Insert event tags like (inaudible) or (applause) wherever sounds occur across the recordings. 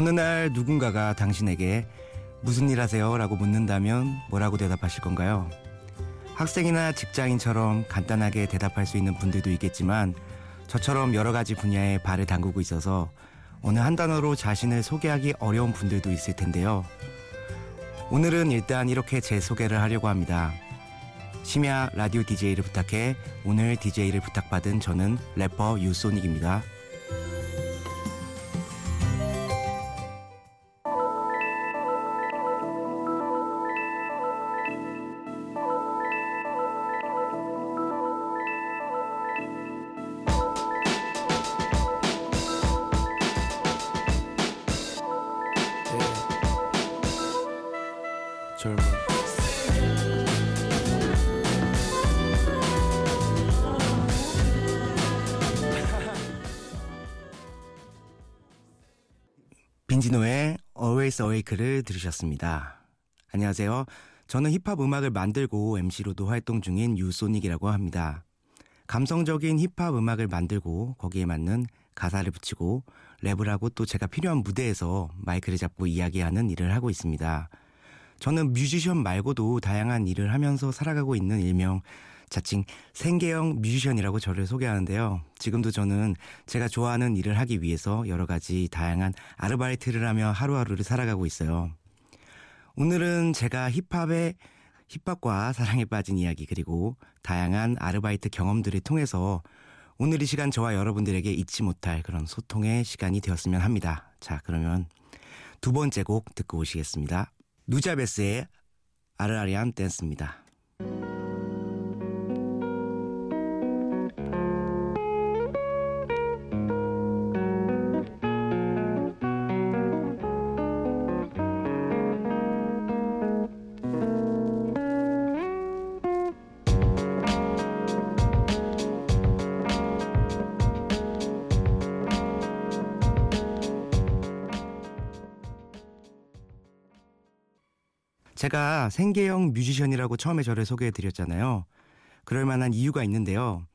어느 날 누군가가 당신에게 무슨 일 하세요? 라고 묻는다면 뭐라고 대답하실 건가요? 학생이나 직장인처럼 간단하게 대답할 수 있는 분들도 있겠지만 저처럼 여러 가지 분야에 발을 담그고 있어서 어느 한 단어로 자신을 소개하기 어려운 분들도 있을 텐데요. 오늘은 일단 이렇게 제 소개를 하려고 합니다. 심야 라디오 DJ를 부탁해 오늘 DJ를 부탁받은 저는 래퍼 유소닉입니다. Awake를 들으셨습니다. 안녕하세요. 저는 힙합 음악을 만들고 MC로도 활동 중인 유소닉이라고 합니다. 감성적인 힙합 음악을 만들고 거기에 맞는 가사를 붙이고 랩을 하고 또 제가 필요한 무대에서 마이크를 잡고 이야기하는 일을 하고 있습니다. 저는 뮤지션 말고도 다양한 일을 하면서 살아가고 있는 일명 자칭 생계형 뮤지션이라고 저를 소개하는데요. 지금도 저는 제가 좋아하는 일을 하기 위해서 여러 가지 다양한 아르바이트를 하며 하루하루를 살아가고 있어요. 오늘은 제가 힙합의 힙합과 사랑에 빠진 이야기 그리고 다양한 아르바이트 경험들을 통해서 오늘 이 시간 저와 여러분들에게 잊지 못할 그런 소통의 시간이 되었으면 합니다. 자, 그러면 두 번째 곡 듣고 오시겠습니다. 누자베스의 아르아리안 댄스입니다. 생계형 뮤지션이라고 처음에 저를 소개해 드렸잖아요. 그럴 만한 이유가 있는데요.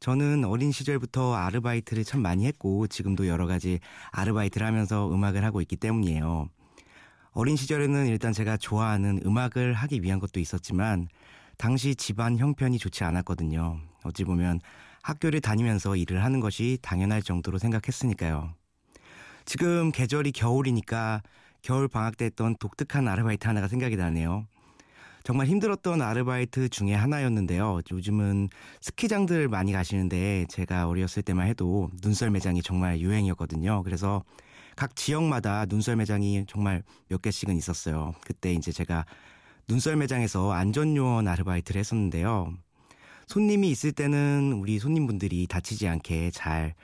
저는 어린 시절부터 아르바이트를 참 많이 했고 지금도 여러 가지 아르바이트를 하면서 음악을 하고 있기 때문이에요. 어린 시절에는 일단 제가 좋아하는 음악을 하기 위한 것도 있었지만 당시 집안 형편이 좋지 않았거든요. 어찌 보면 학교를 다니면서 일을 하는 것이 당연할 정도로 생각했으니까요. 지금 계절이 겨울이니까 겨울 방학 때 했던 독특한 아르바이트 하나가 생각이 나네요. 정말 힘들었던 아르바이트 중에 하나였는데요. 요즘은 스키장들 많이 가시는데 제가 어렸을 때만 해도 눈썰 매장이 정말 유행이었거든요. 그래서 각 지역마다 눈썰 매장이 정말 몇 개씩은 있었어요. 그때 이제 제가 눈썰 매장에서 안전요원 아르바이트를 했었는데요. 손님이 있을 때는 우리 손님분들이 다치지 않게 잘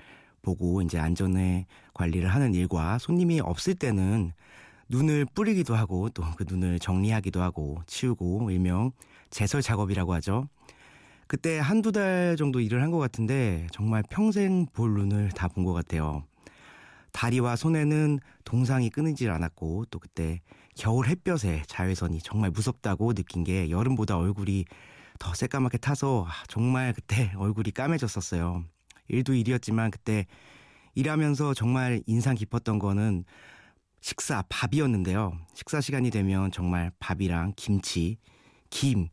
보고 이제 안전에 관리를 하는 일과 손님이 없을 때는 눈을 뿌리기도 하고 또 그 눈을 정리하기도 하고 치우고 일명 제설 작업이라고 하죠. 그때 한두 달 정도 일을 한 것 같은데 정말 평생 볼 눈을 다 본 것 같아요. 다리와 손에는 동상이 끊이질 않았고 또 그때 겨울 햇볕에 자외선이 정말 무섭다고 느낀 게 여름보다 얼굴이 더 새까맣게 타서 정말 그때 (laughs) 얼굴이 까매졌었어요. 일도 일이었지만 그때 일하면서 정말 인상 깊었던 거는 식사 밥이었는데요. 식사 시간이 되면 정말 밥이랑 김치, 김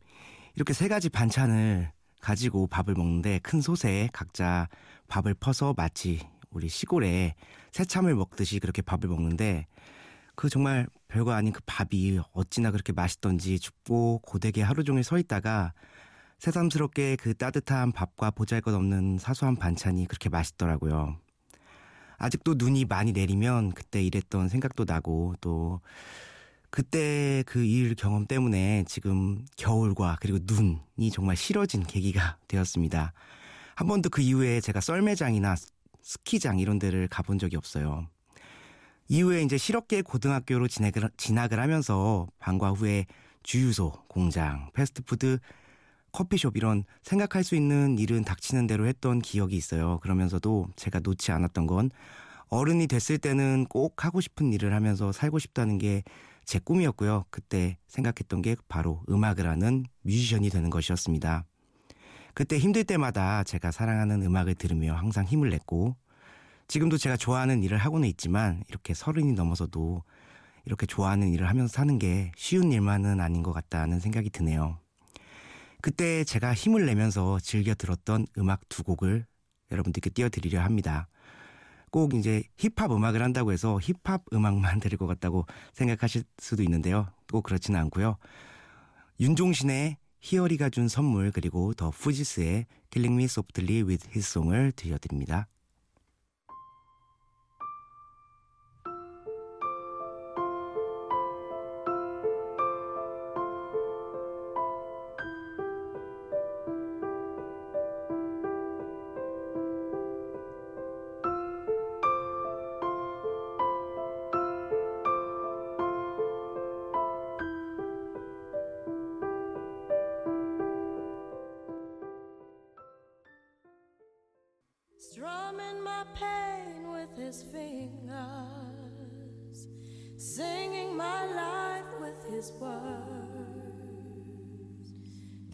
이렇게 세 가지 반찬을 가지고 밥을 먹는데 큰 솥에 각자 밥을 퍼서 마치 우리 시골에 새참을 먹듯이 그렇게 밥을 먹는데 그 정말 별거 아닌 그 밥이 어찌나 그렇게 맛있던지 춥고 고되게 하루 종일 서 있다가 새삼스럽게 그 따뜻한 밥과 보잘것없는 사소한 반찬이 그렇게 맛있더라고요. 아직도 눈이 많이 내리면 그때 일했던 생각도 나고 또 그때 그 일 경험 때문에 지금 겨울과 그리고 눈이 정말 싫어진 계기가 (laughs) 되었습니다. 한 번도 그 이후에 제가 썰매장이나 스키장 이런 데를 가본 적이 없어요. 이후에 이제 실업계 고등학교로 진학을, 진학을 하면서 방과 후에 주유소, 공장, 패스트푸드, 커피숍 이런 생각할 수 있는 일은 닥치는 대로 했던 기억이 있어요. 그러면서도 제가 놓지 않았던 건 어른이 됐을 때는 꼭 하고 싶은 일을 하면서 살고 싶다는 게 제 꿈이었고요. 그때 생각했던 게 바로 음악을 하는 뮤지션이 되는 것이었습니다. 그때 힘들 때마다 제가 사랑하는 음악을 들으며 항상 힘을 냈고 지금도 제가 좋아하는 일을 하고는 있지만 이렇게 서른이 넘어서도 이렇게 좋아하는 일을 하면서 사는 게 쉬운 일만은 아닌 것 같다는 생각이 드네요. 그때 제가 힘을 내면서 즐겨 들었던 음악 두 곡을 여러분들께 띄워드리려 합니다. 꼭 이제 힙합 음악을 한다고 해서 힙합 음악만 들을 것 같다고 생각하실 수도 있는데요. 꼭 그렇지는 않고요. 윤종신의 히어리가 준 선물 그리고 더 푸지스의 Killing Me Softly with His Song을 들려드립니다. His fingers, singing my life with his words,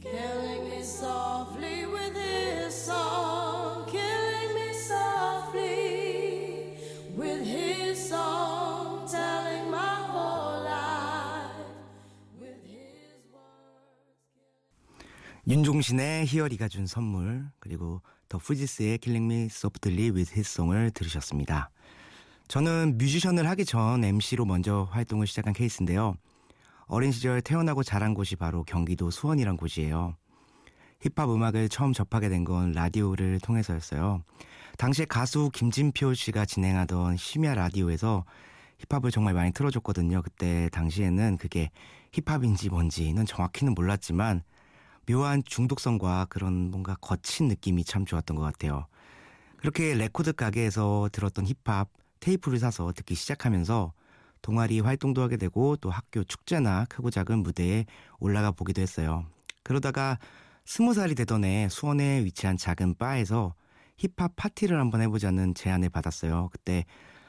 killing me softly with his song, killing me softly with his song, telling my whole life with his words. 윤종신의 히어리가 준 선물 그리고 더 푸지스의 Killing Me Softly with His Song을 들으셨습니다. 저는 뮤지션을 하기 전 MC로 먼저 활동을 시작한 케이스인데요. 어린 시절 태어나고 자란 곳이 바로 경기도 수원이란 곳이에요. 힙합 음악을 처음 접하게 된 건 라디오를 통해서였어요. 당시에 가수 김진표 씨가 진행하던 심야 라디오에서 힙합을 정말 많이 틀어줬거든요. 그때 당시에는 그게 힙합인지 뭔지는 정확히는 몰랐지만 묘한 중독성과 그런 뭔가 거친 느낌이 참 좋았던 것 같아요. 그렇게 레코드 가게에서 들었던 힙합 테이프를 사서 듣기 시작하면서 동아리 활동도 하게 되고 또 학교 축제나 크고 작은 무대에 올라가 보기도 했어요. 그러다가 스무 살이 되던 해 수원에 위치한 작은 바에서 힙합 파티를 한번 해보자는 제안을 받았어요. 그때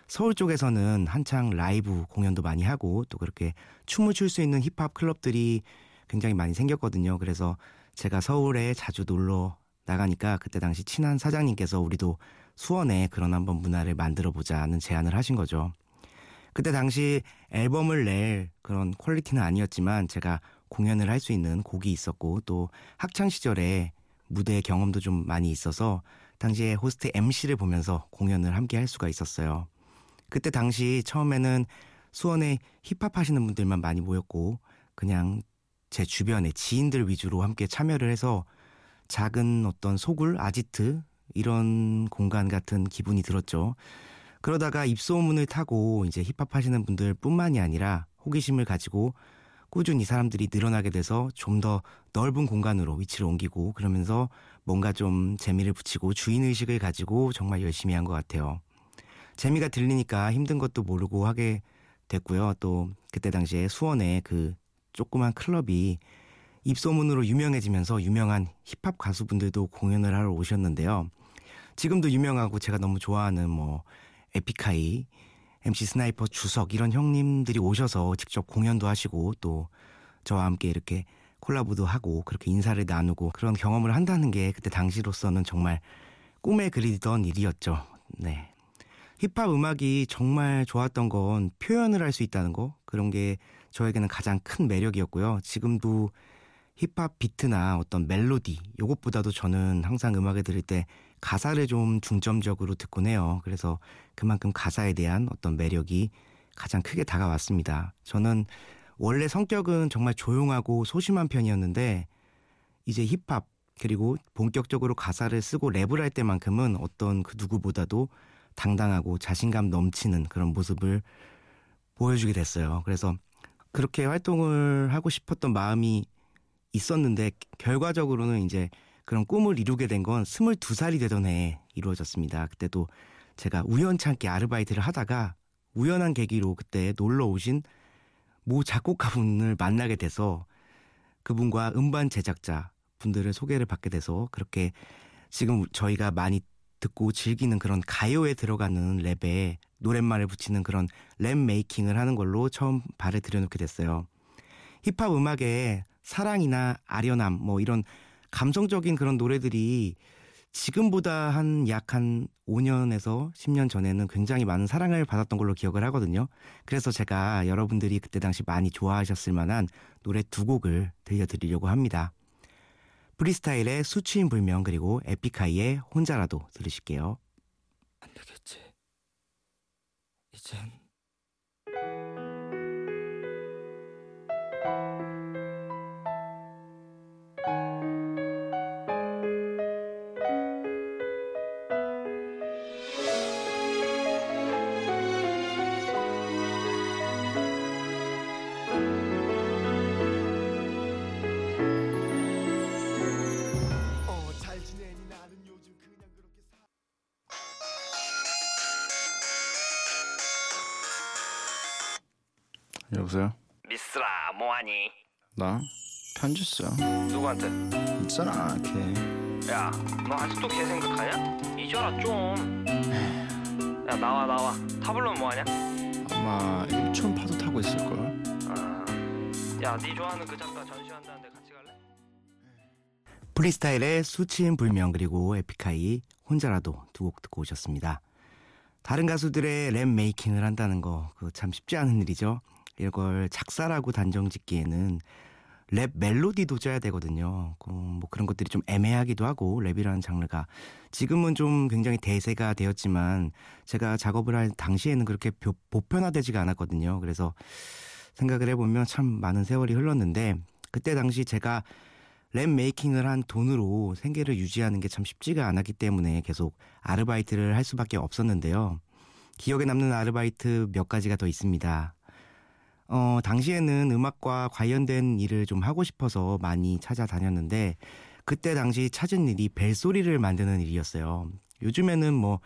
서울 쪽에서는 한창 라이브 공연도 많이 하고 또 그렇게 춤을 출 수 있는 힙합 클럽들이 굉장히 많이 생겼거든요. 그래서 제가 서울에 자주 놀러 나가니까 그때 당시 친한 사장님께서 우리도 수원에 그런 한번 문화를 만들어 보자는 제안을 하신 거죠. 그때 당시 앨범을 낼 그런 퀄리티는 아니었지만 제가 공연을 할 수 있는 곡이 있었고 또 학창 시절에 무대 경험도 좀 많이 있어서 당시에 호스트 MC를 보면서 공연을 함께 할 수가 있었어요. 그때 당시 처음에는 수원에 힙합 하시는 분들만 많이 모였고 그냥 제 주변에 지인들 위주로 함께 참여를 해서 작은 어떤 소굴, 아지트 이런 공간 같은 기분이 들었죠. 그러다가 입소문을 타고 이제 힙합 하시는 분들 뿐만이 아니라 호기심을 가지고 꾸준히 사람들이 늘어나게 돼서 좀 더 넓은 공간으로 위치를 옮기고 그러면서 뭔가 좀 재미를 붙이고 주인의식을 가지고 정말 열심히 한 것 같아요. 재미가 들리니까 힘든 것도 모르고 하게 됐고요. 또 그때 당시에 수원에 그 조그만 클럽이 입소문으로 유명해지면서 유명한 힙합 가수분들도 공연을 하러 오셨는데요. 지금도 유명하고 제가 너무 좋아하는 뭐 에픽하이, MC 스나이퍼 주석 이런 형님들이 오셔서 직접 공연도 하시고 또 저와 함께 이렇게 콜라보도 하고 그렇게 인사를 나누고 그런 경험을 한다는 게 그때 당시로서는 정말 꿈에 그리던 일이었죠. 네. 힙합 음악이 정말 좋았던 건 표현을 할 수 있다는 거 그런 게 저에게는 가장 큰 매력이었고요. 지금도 힙합 비트나 어떤 멜로디 요것보다도 저는 항상 음악을 들을 때 가사를 좀 중점적으로 듣곤 해요. 그래서 그만큼 가사에 대한 어떤 매력이 가장 크게 다가왔습니다. 저는 원래 성격은 정말 조용하고 소심한 편이었는데 이제 힙합 그리고 본격적으로 가사를 쓰고 랩을 할 때만큼은 어떤 그 누구보다도 당당하고 자신감 넘치는 그런 모습을 보여주게 됐어요. 그래서 그렇게 활동을 하고 싶었던 마음이 있었는데 결과적으로는 이제 그런 꿈을 이루게 된 건 22살이 되던 해에 이루어졌습니다. 그때도 제가 우연찮게 아르바이트를 하다가 우연한 계기로 그때 놀러 오신 모 작곡가분을 만나게 돼서 그분과 음반 제작자 분들을 소개를 받게 돼서 그렇게 지금 저희가 많이 듣고 즐기는 그런 가요에 들어가는 랩에 노랫말을 붙이는 그런 랩 메이킹을 하는 걸로 처음 발을 들여놓게 됐어요. 힙합 음악에 사랑이나 아련함 뭐 이런 감성적인 그런 노래들이 지금보다 한 약한 5년에서 10년 전에는 굉장히 많은 사랑을 받았던 걸로 기억을 하거든요. 그래서 제가 여러분들이 그때 당시 많이 좋아하셨을 만한 노래 두 곡을 들려드리려고 합니다. 프리스타일의 수치인 불명 그리고 에픽하이의 혼자라도 들으실게요. 안 되겠지. 이젠 여보세요? 미스라 뭐하니? 나 편지 써. 누구한테? 있잖아 걔. 야너 아직도 걔 생각하냐? 잊어라 좀 야 나와 나와 타블로는 뭐하냐? 아마 일촌 파도 타고 있을 걸. 아, 야네 좋아하는 그 작가 전시한다는데 같이 갈래? 프리스타일의 수치인 불명 그리고 에픽하이 혼자라도 두 곡 듣고 오셨습니다. 다른 가수들의 랩 making을 한다는 거 그거 참 쉽지 않은 일이죠. 이걸 작사라고 단정 짓기에는 랩 멜로디도 짜야 되거든요. 그뭐 그런 것들이 좀 애매하기도 하고 랩이라는 장르가 지금은 좀 굉장히 대세가 되었지만 제가 작업을 할 당시에는 그렇게 보- 보편화되지가 않았거든요. 그래서 생각을 해보면 참 많은 세월이 흘렀는데 그때 당시 제가 랩 making을 한 돈으로 생계를 유지하는 게 참 쉽지가 않았기 때문에 계속 아르바이트를 할 수밖에 없었는데요. 기억에 남는 아르바이트 몇 가지가 더 있습니다. 어, 당시에는 음악과 관련된 일을 좀 하고 싶어서 많이 찾아다녔는데 그때 당시 찾은 일이 벨소리를 만드는 일이었어요. 요즘에는 뭐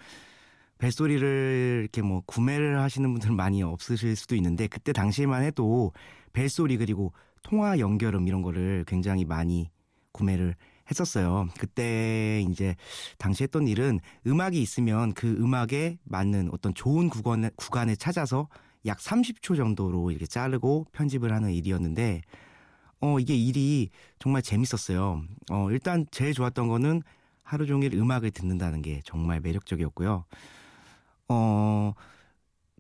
벨소리를 이렇게 뭐 구매를 하시는 분들은 많이 없으실 수도 있는데 그때 당시에만 해도 벨소리 그리고 통화 연결음 이런 거를 굉장히 많이 구매를 했었어요. 그때 이제 당시 했던 일은 음악이 있으면 그 음악에 맞는 어떤 좋은 구간에, 구간에 찾아서 약 30초 정도로 이렇게 자르고 편집을 하는 일이었는데 어 이게 일이 정말 재밌었어요. 어 일단 제일 좋았던 거는 하루 종일 음악을 듣는다는 게 정말 매력적이었고요. 어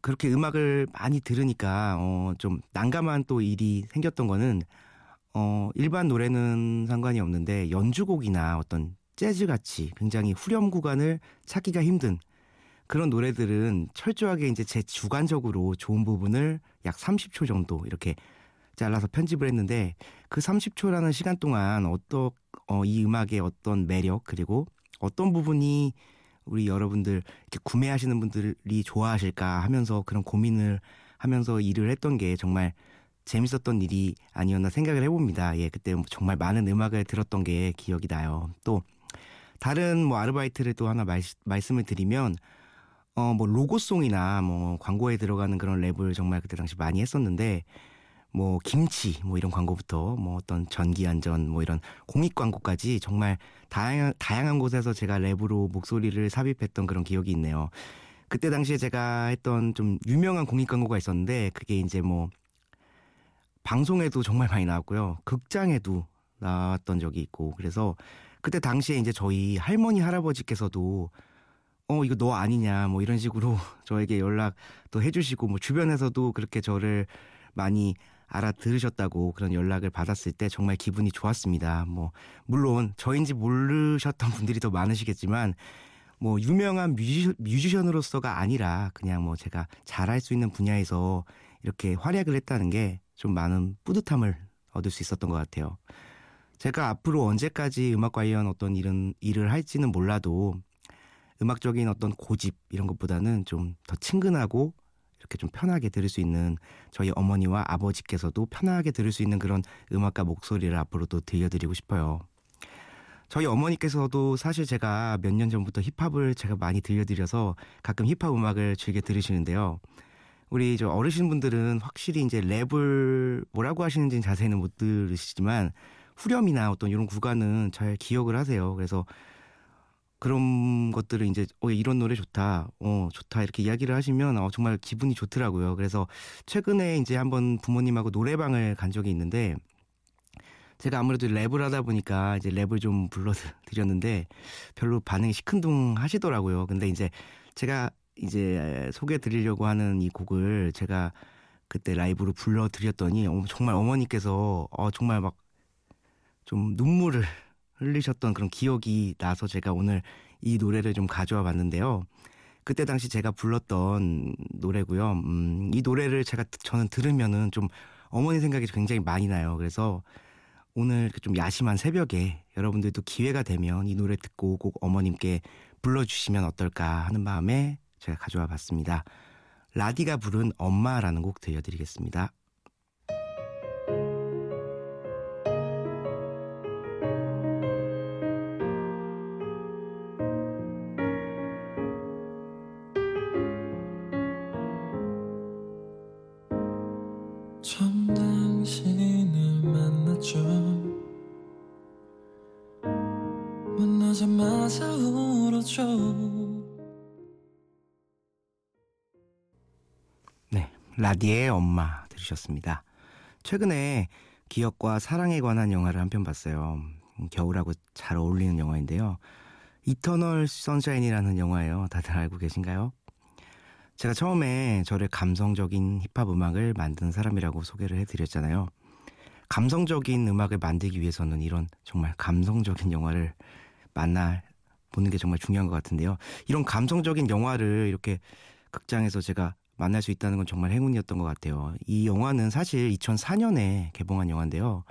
그렇게 음악을 많이 들으니까 어 좀 난감한 또 일이 생겼던 거는 어 일반 노래는 상관이 없는데 연주곡이나 어떤 재즈 같이 굉장히 후렴 구간을 찾기가 힘든 그런 노래들은 철저하게 이제 제 주관적으로 좋은 부분을 약 30초 정도 이렇게 잘라서 편집을 했는데 그 30초라는 시간 동안 어떤 어, 이 음악의 어떤 매력 그리고 어떤 부분이 우리 여러분들 이렇게 구매하시는 분들이 좋아하실까 하면서 그런 고민을 하면서 일을 했던 게 정말 재밌었던 일이 아니었나 생각을 해봅니다. 예, 그때 정말 많은 음악을 들었던 게 기억이 나요. 또 다른 뭐 아르바이트를 또 하나 말, 말씀을 드리면 어 뭐 로고송이나 뭐 광고에 들어가는 그런 랩을 정말 그때 당시 많이 했었는데 뭐 김치 뭐 이런 광고부터 뭐 어떤 전기 안전 뭐 이런 공익 광고까지 정말 다양한 다양한 곳에서 제가 랩으로 목소리를 삽입했던 그런 기억이 있네요. 그때 당시에 제가 했던 좀 유명한 공익 광고가 있었는데 그게 이제 뭐 방송에도 정말 많이 나왔고요. 극장에도 나왔던 적이 있고 그래서 그때 당시에 이제 저희 할머니 할아버지께서도 어 이거 너 아니냐 뭐 이런 식으로 (laughs) 저에게 연락도 해주시고 뭐 주변에서도 그렇게 저를 많이 알아들으셨다고 그런 연락을 받았을 때 정말 기분이 좋았습니다. 뭐 물론 저인지 모르셨던 분들이 더 많으시겠지만 뭐 유명한 뮤지, 뮤지션으로서가 아니라 그냥 뭐 제가 잘할 수 있는 분야에서 이렇게 활약을 했다는 게 좀 많은 뿌듯함을 얻을 수 있었던 것 같아요. 제가 앞으로 언제까지 음악 관련 어떤 일은 일을 할지는 몰라도 음악적인 어떤 고집 이런 것보다는 좀 더 친근하고 이렇게 좀 편하게 들을 수 있는 저희 어머니와 아버지께서도 편하게 들을 수 있는 그런 음악과 목소리를 앞으로도 들려드리고 싶어요. 저희 어머니께서도 사실 제가 몇 년 전부터 힙합을 제가 많이 들려드려서 가끔 힙합 음악을 즐겨 들으시는데요. 우리 저 어르신분들은 확실히 이제 랩을 뭐라고 하시는지는 자세히는 못 들으시지만 후렴이나 어떤 이런 구간은 잘 기억을 하세요. 그래서 그런 것들을 이제 어 이런 노래 좋다, 어 좋다 이렇게 이야기를 하시면 어 정말 기분이 좋더라고요. 그래서 최근에 이제 한번 부모님하고 노래방을 간 적이 있는데 제가 아무래도 랩을 하다 보니까 이제 랩을 좀 불러드렸는데 별로 반응이 시큰둥 하시더라고요. 근데 이제 제가 이제 소개해 드리려고 하는 이 곡을 제가 그때 라이브로 불러드렸더니 어, 정말 어머니께서 어, 정말 막 좀 눈물을 흘리셨던 그런 기억이 나서 제가 오늘 이 노래를 좀 가져와 봤는데요. 그때 당시 제가 불렀던 노래고요. 음, 이 노래를 제가 저는 들으면은 좀 어머니 생각이 굉장히 많이 나요. 그래서 오늘 이렇게 좀 야심한 새벽에 여러분들도 기회가 되면 이 노래 듣고 꼭 어머님께 불러주시면 어떨까 하는 마음에 제가 가져와 봤습니다. 라디가 부른 엄마라는 곡 들려드리겠습니다. 울었죠 네, 라디의 엄마 들으셨습니다. 최근에 기억과 사랑에 관한 영화를 한 편 봤어요. 음, 겨울하고 잘 어울리는 영화인데요. 이터널 선샤인이라는 영화예요. 다들 알고 계신가요? 제가 처음에 저를 감성적인 힙합 음악을 만드는 사람이라고 소개를 해드렸잖아요. 감성적인 음악을 만들기 위해서는 이런 정말 감성적인 영화를 만나 보는 게 정말 중요한 것 같은데요. 이런 감성적인 영화를 이렇게 극장에서 제가 만날 수 있다는 건 정말 행운이었던 것 같아요. 이 영화는 사실 2004년에 개봉한 영화인데요.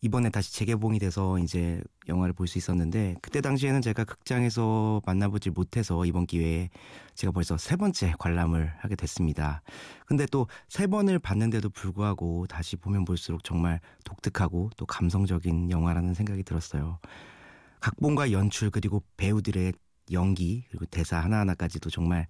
이번에 다시 재개봉이 돼서 이제 영화를 볼 수 있었는데 그때 당시에는 제가 극장에서 만나보지 못해서 이번 기회에 제가 벌써 세 번째 관람을 하게 됐습니다. 근데 또 세 번을 봤는데도 불구하고 다시 보면 볼수록 정말 독특하고 또 감성적인 영화라는 생각이 들었어요. 각본과 연출 그리고 배우들의 연기 그리고 대사 하나하나까지도 정말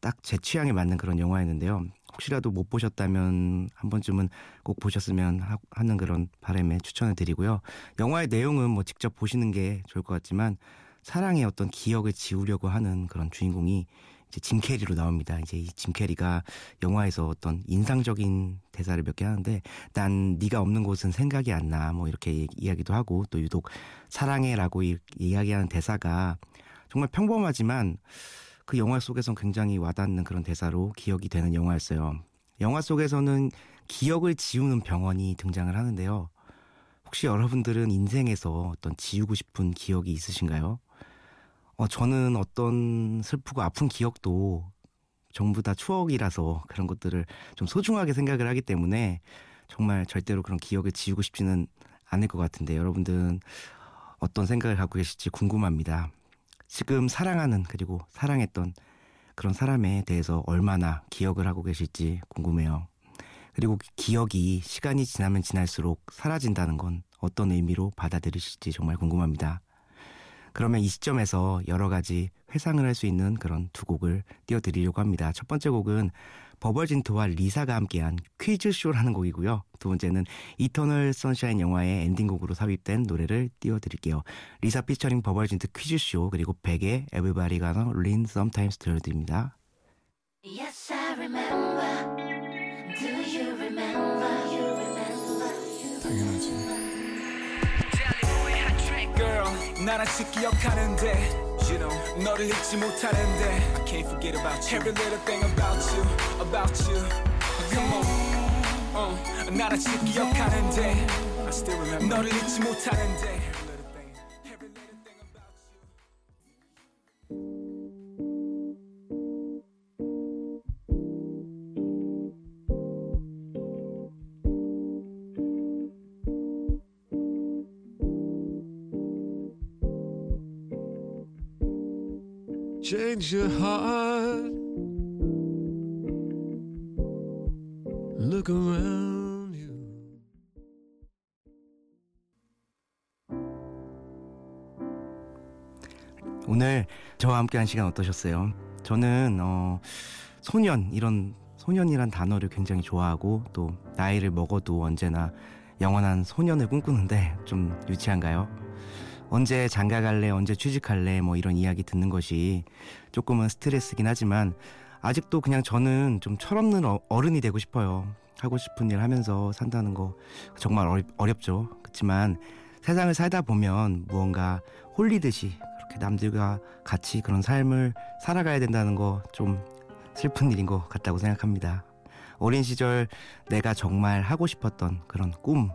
딱 제 취향에 맞는 그런 영화였는데요. 혹시라도 못 보셨다면 한 번쯤은 꼭 보셨으면 하- 하는 그런 바람에 추천을 드리고요. 영화의 내용은 뭐 직접 보시는 게 좋을 것 같지만 사랑의 어떤 기억을 지우려고 하는 그런 주인공이 이제 짐 캐리로 나옵니다. 이제 이 짐 캐리가 영화에서 어떤 인상적인 대사를 몇 개 하는데 난 네가 없는 곳은 생각이 안 나. 뭐 이렇게 이야기도 하고 또 유독 사랑해라고 이- 이야기하는 대사가 정말 평범하지만 그 영화 속에선 굉장히 와닿는 그런 대사로 기억이 되는 영화였어요. 영화 속에서는 기억을 지우는 병원이 등장을 하는데요. 혹시 여러분들은 인생에서 어떤 지우고 싶은 기억이 있으신가요? 어, 저는 어떤 슬프고 아픈 기억도 전부 다 추억이라서 그런 것들을 좀 소중하게 생각을 하기 때문에 정말 절대로 그런 기억을 지우고 싶지는 않을 것 같은데 여러분들은 어떤 생각을 갖고 계실지 궁금합니다. 지금 사랑하는 그리고 사랑했던 그런 사람에 대해서 얼마나 기억을 하고 계실지 궁금해요. 그리고 기억이 시간이 지나면 지날수록 사라진다는 건 어떤 의미로 받아들이실지 정말 궁금합니다. 그러면 이 시점에서 여러 가지 회상을 할 수 있는 그런 두 곡을 띄워드리려고 합니다. 첫 번째 곡은 버벌진트와 리사가 함께한 퀴즈쇼라는 곡이고요. 두 번째는 이터널 선샤인 영화의 엔딩곡으로 삽입된 노래를 띄워드릴게요. 리사 피처링 버벌진트 퀴즈쇼 그리고 Beck의 Everybody's Gotta Learn Sometimes 들려드립니다. Yes, I remember. Do you remember? You remember? 당연하지. Girl, 난 아직 기억하는데 You know, 너를 잊지 못하는데 I can't forget about you Every little thing about you, about you Come on uh, 난 아직 기억하는데 I still remember 너를 잊지 못하는데 Change your heart. Look around you. 오늘 저와 함께한 시간 어떠셨어요? 저는 어, 소년 이런 소년이란 단어를 굉장히 좋아하고 또 나이를 먹어도 언제나 영원한 소년을 꿈꾸는데 좀 유치한가요? 언제 장가 갈래, 언제 취직할래 뭐 이런 이야기 듣는 것이 조금은 스트레스긴 하지만 아직도 그냥 저는 좀 철없는 어- 어른이 되고 싶어요. 하고 싶은 일 하면서 산다는 거 정말 어렵, 어렵죠. 그렇지만 세상을 살다 보면 무언가 홀리듯이 그렇게 남들과 같이 그런 삶을 살아가야 된다는 거 좀 슬픈 일인 것 같다고 생각합니다. 어린 시절 내가 정말 하고 싶었던 그런 꿈,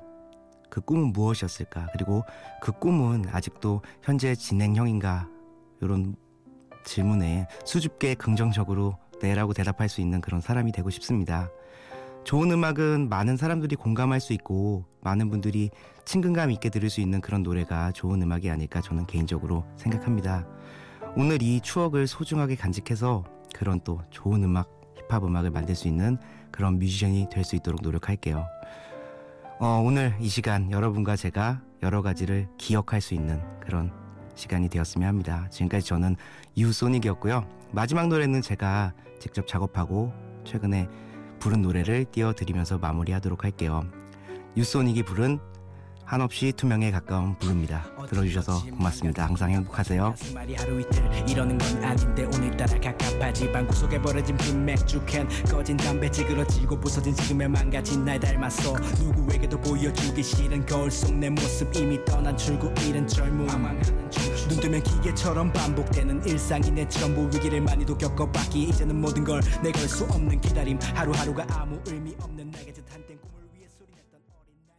그 꿈은 무엇이었을까? 그리고 그 꿈은 아직도 현재 진행형인가? 이런 질문에 수줍게 긍정적으로 네라고 대답할 수 있는 그런 사람이 되고 싶습니다. 좋은 음악은 많은 사람들이 공감할 수 있고 많은 분들이 친근감 있게 들을 수 있는 그런 노래가 좋은 음악이 아닐까 저는 개인적으로 생각합니다. 오늘 이 추억을 소중하게 간직해서 그런 또 좋은 음악, 힙합 음악을 만들 수 있는 그런 뮤지션이 될 수 있도록 노력할게요. 어, 오늘 이 시간 여러분과 제가 여러 가지를 기억할 수 있는 그런 시간이 되었으면 합니다. 지금까지 저는 유소닉이었고요. 마지막 노래는 제가 직접 작업하고 최근에 부른 노래를 띄워드리면서 마무리하도록 할게요. 유소닉이 부른 한없이 투명에 가까운 블루입니다. 들어주셔서 고맙습니다. 항상 행복하세요. 하루 이틀 이러는 건 아닌데 오늘따라 갑갑하지 방구석에 버려진 빈 맥주 캔 꺼진 담배 찌그러지고 부서진 지금의 망가진 날 닮았어 누구에게도 보여주기 싫은 거울 속 내 모습 이미 떠난 출구 잃은 젊음 눈 뜨면 기계처럼 반복되는 일상이 내 전부 위기를 많이도 겪어봤기 이제는 모든 걸 내 걸 수 없는 기다림 하루하루가 아무 의미 없는 내게 짓한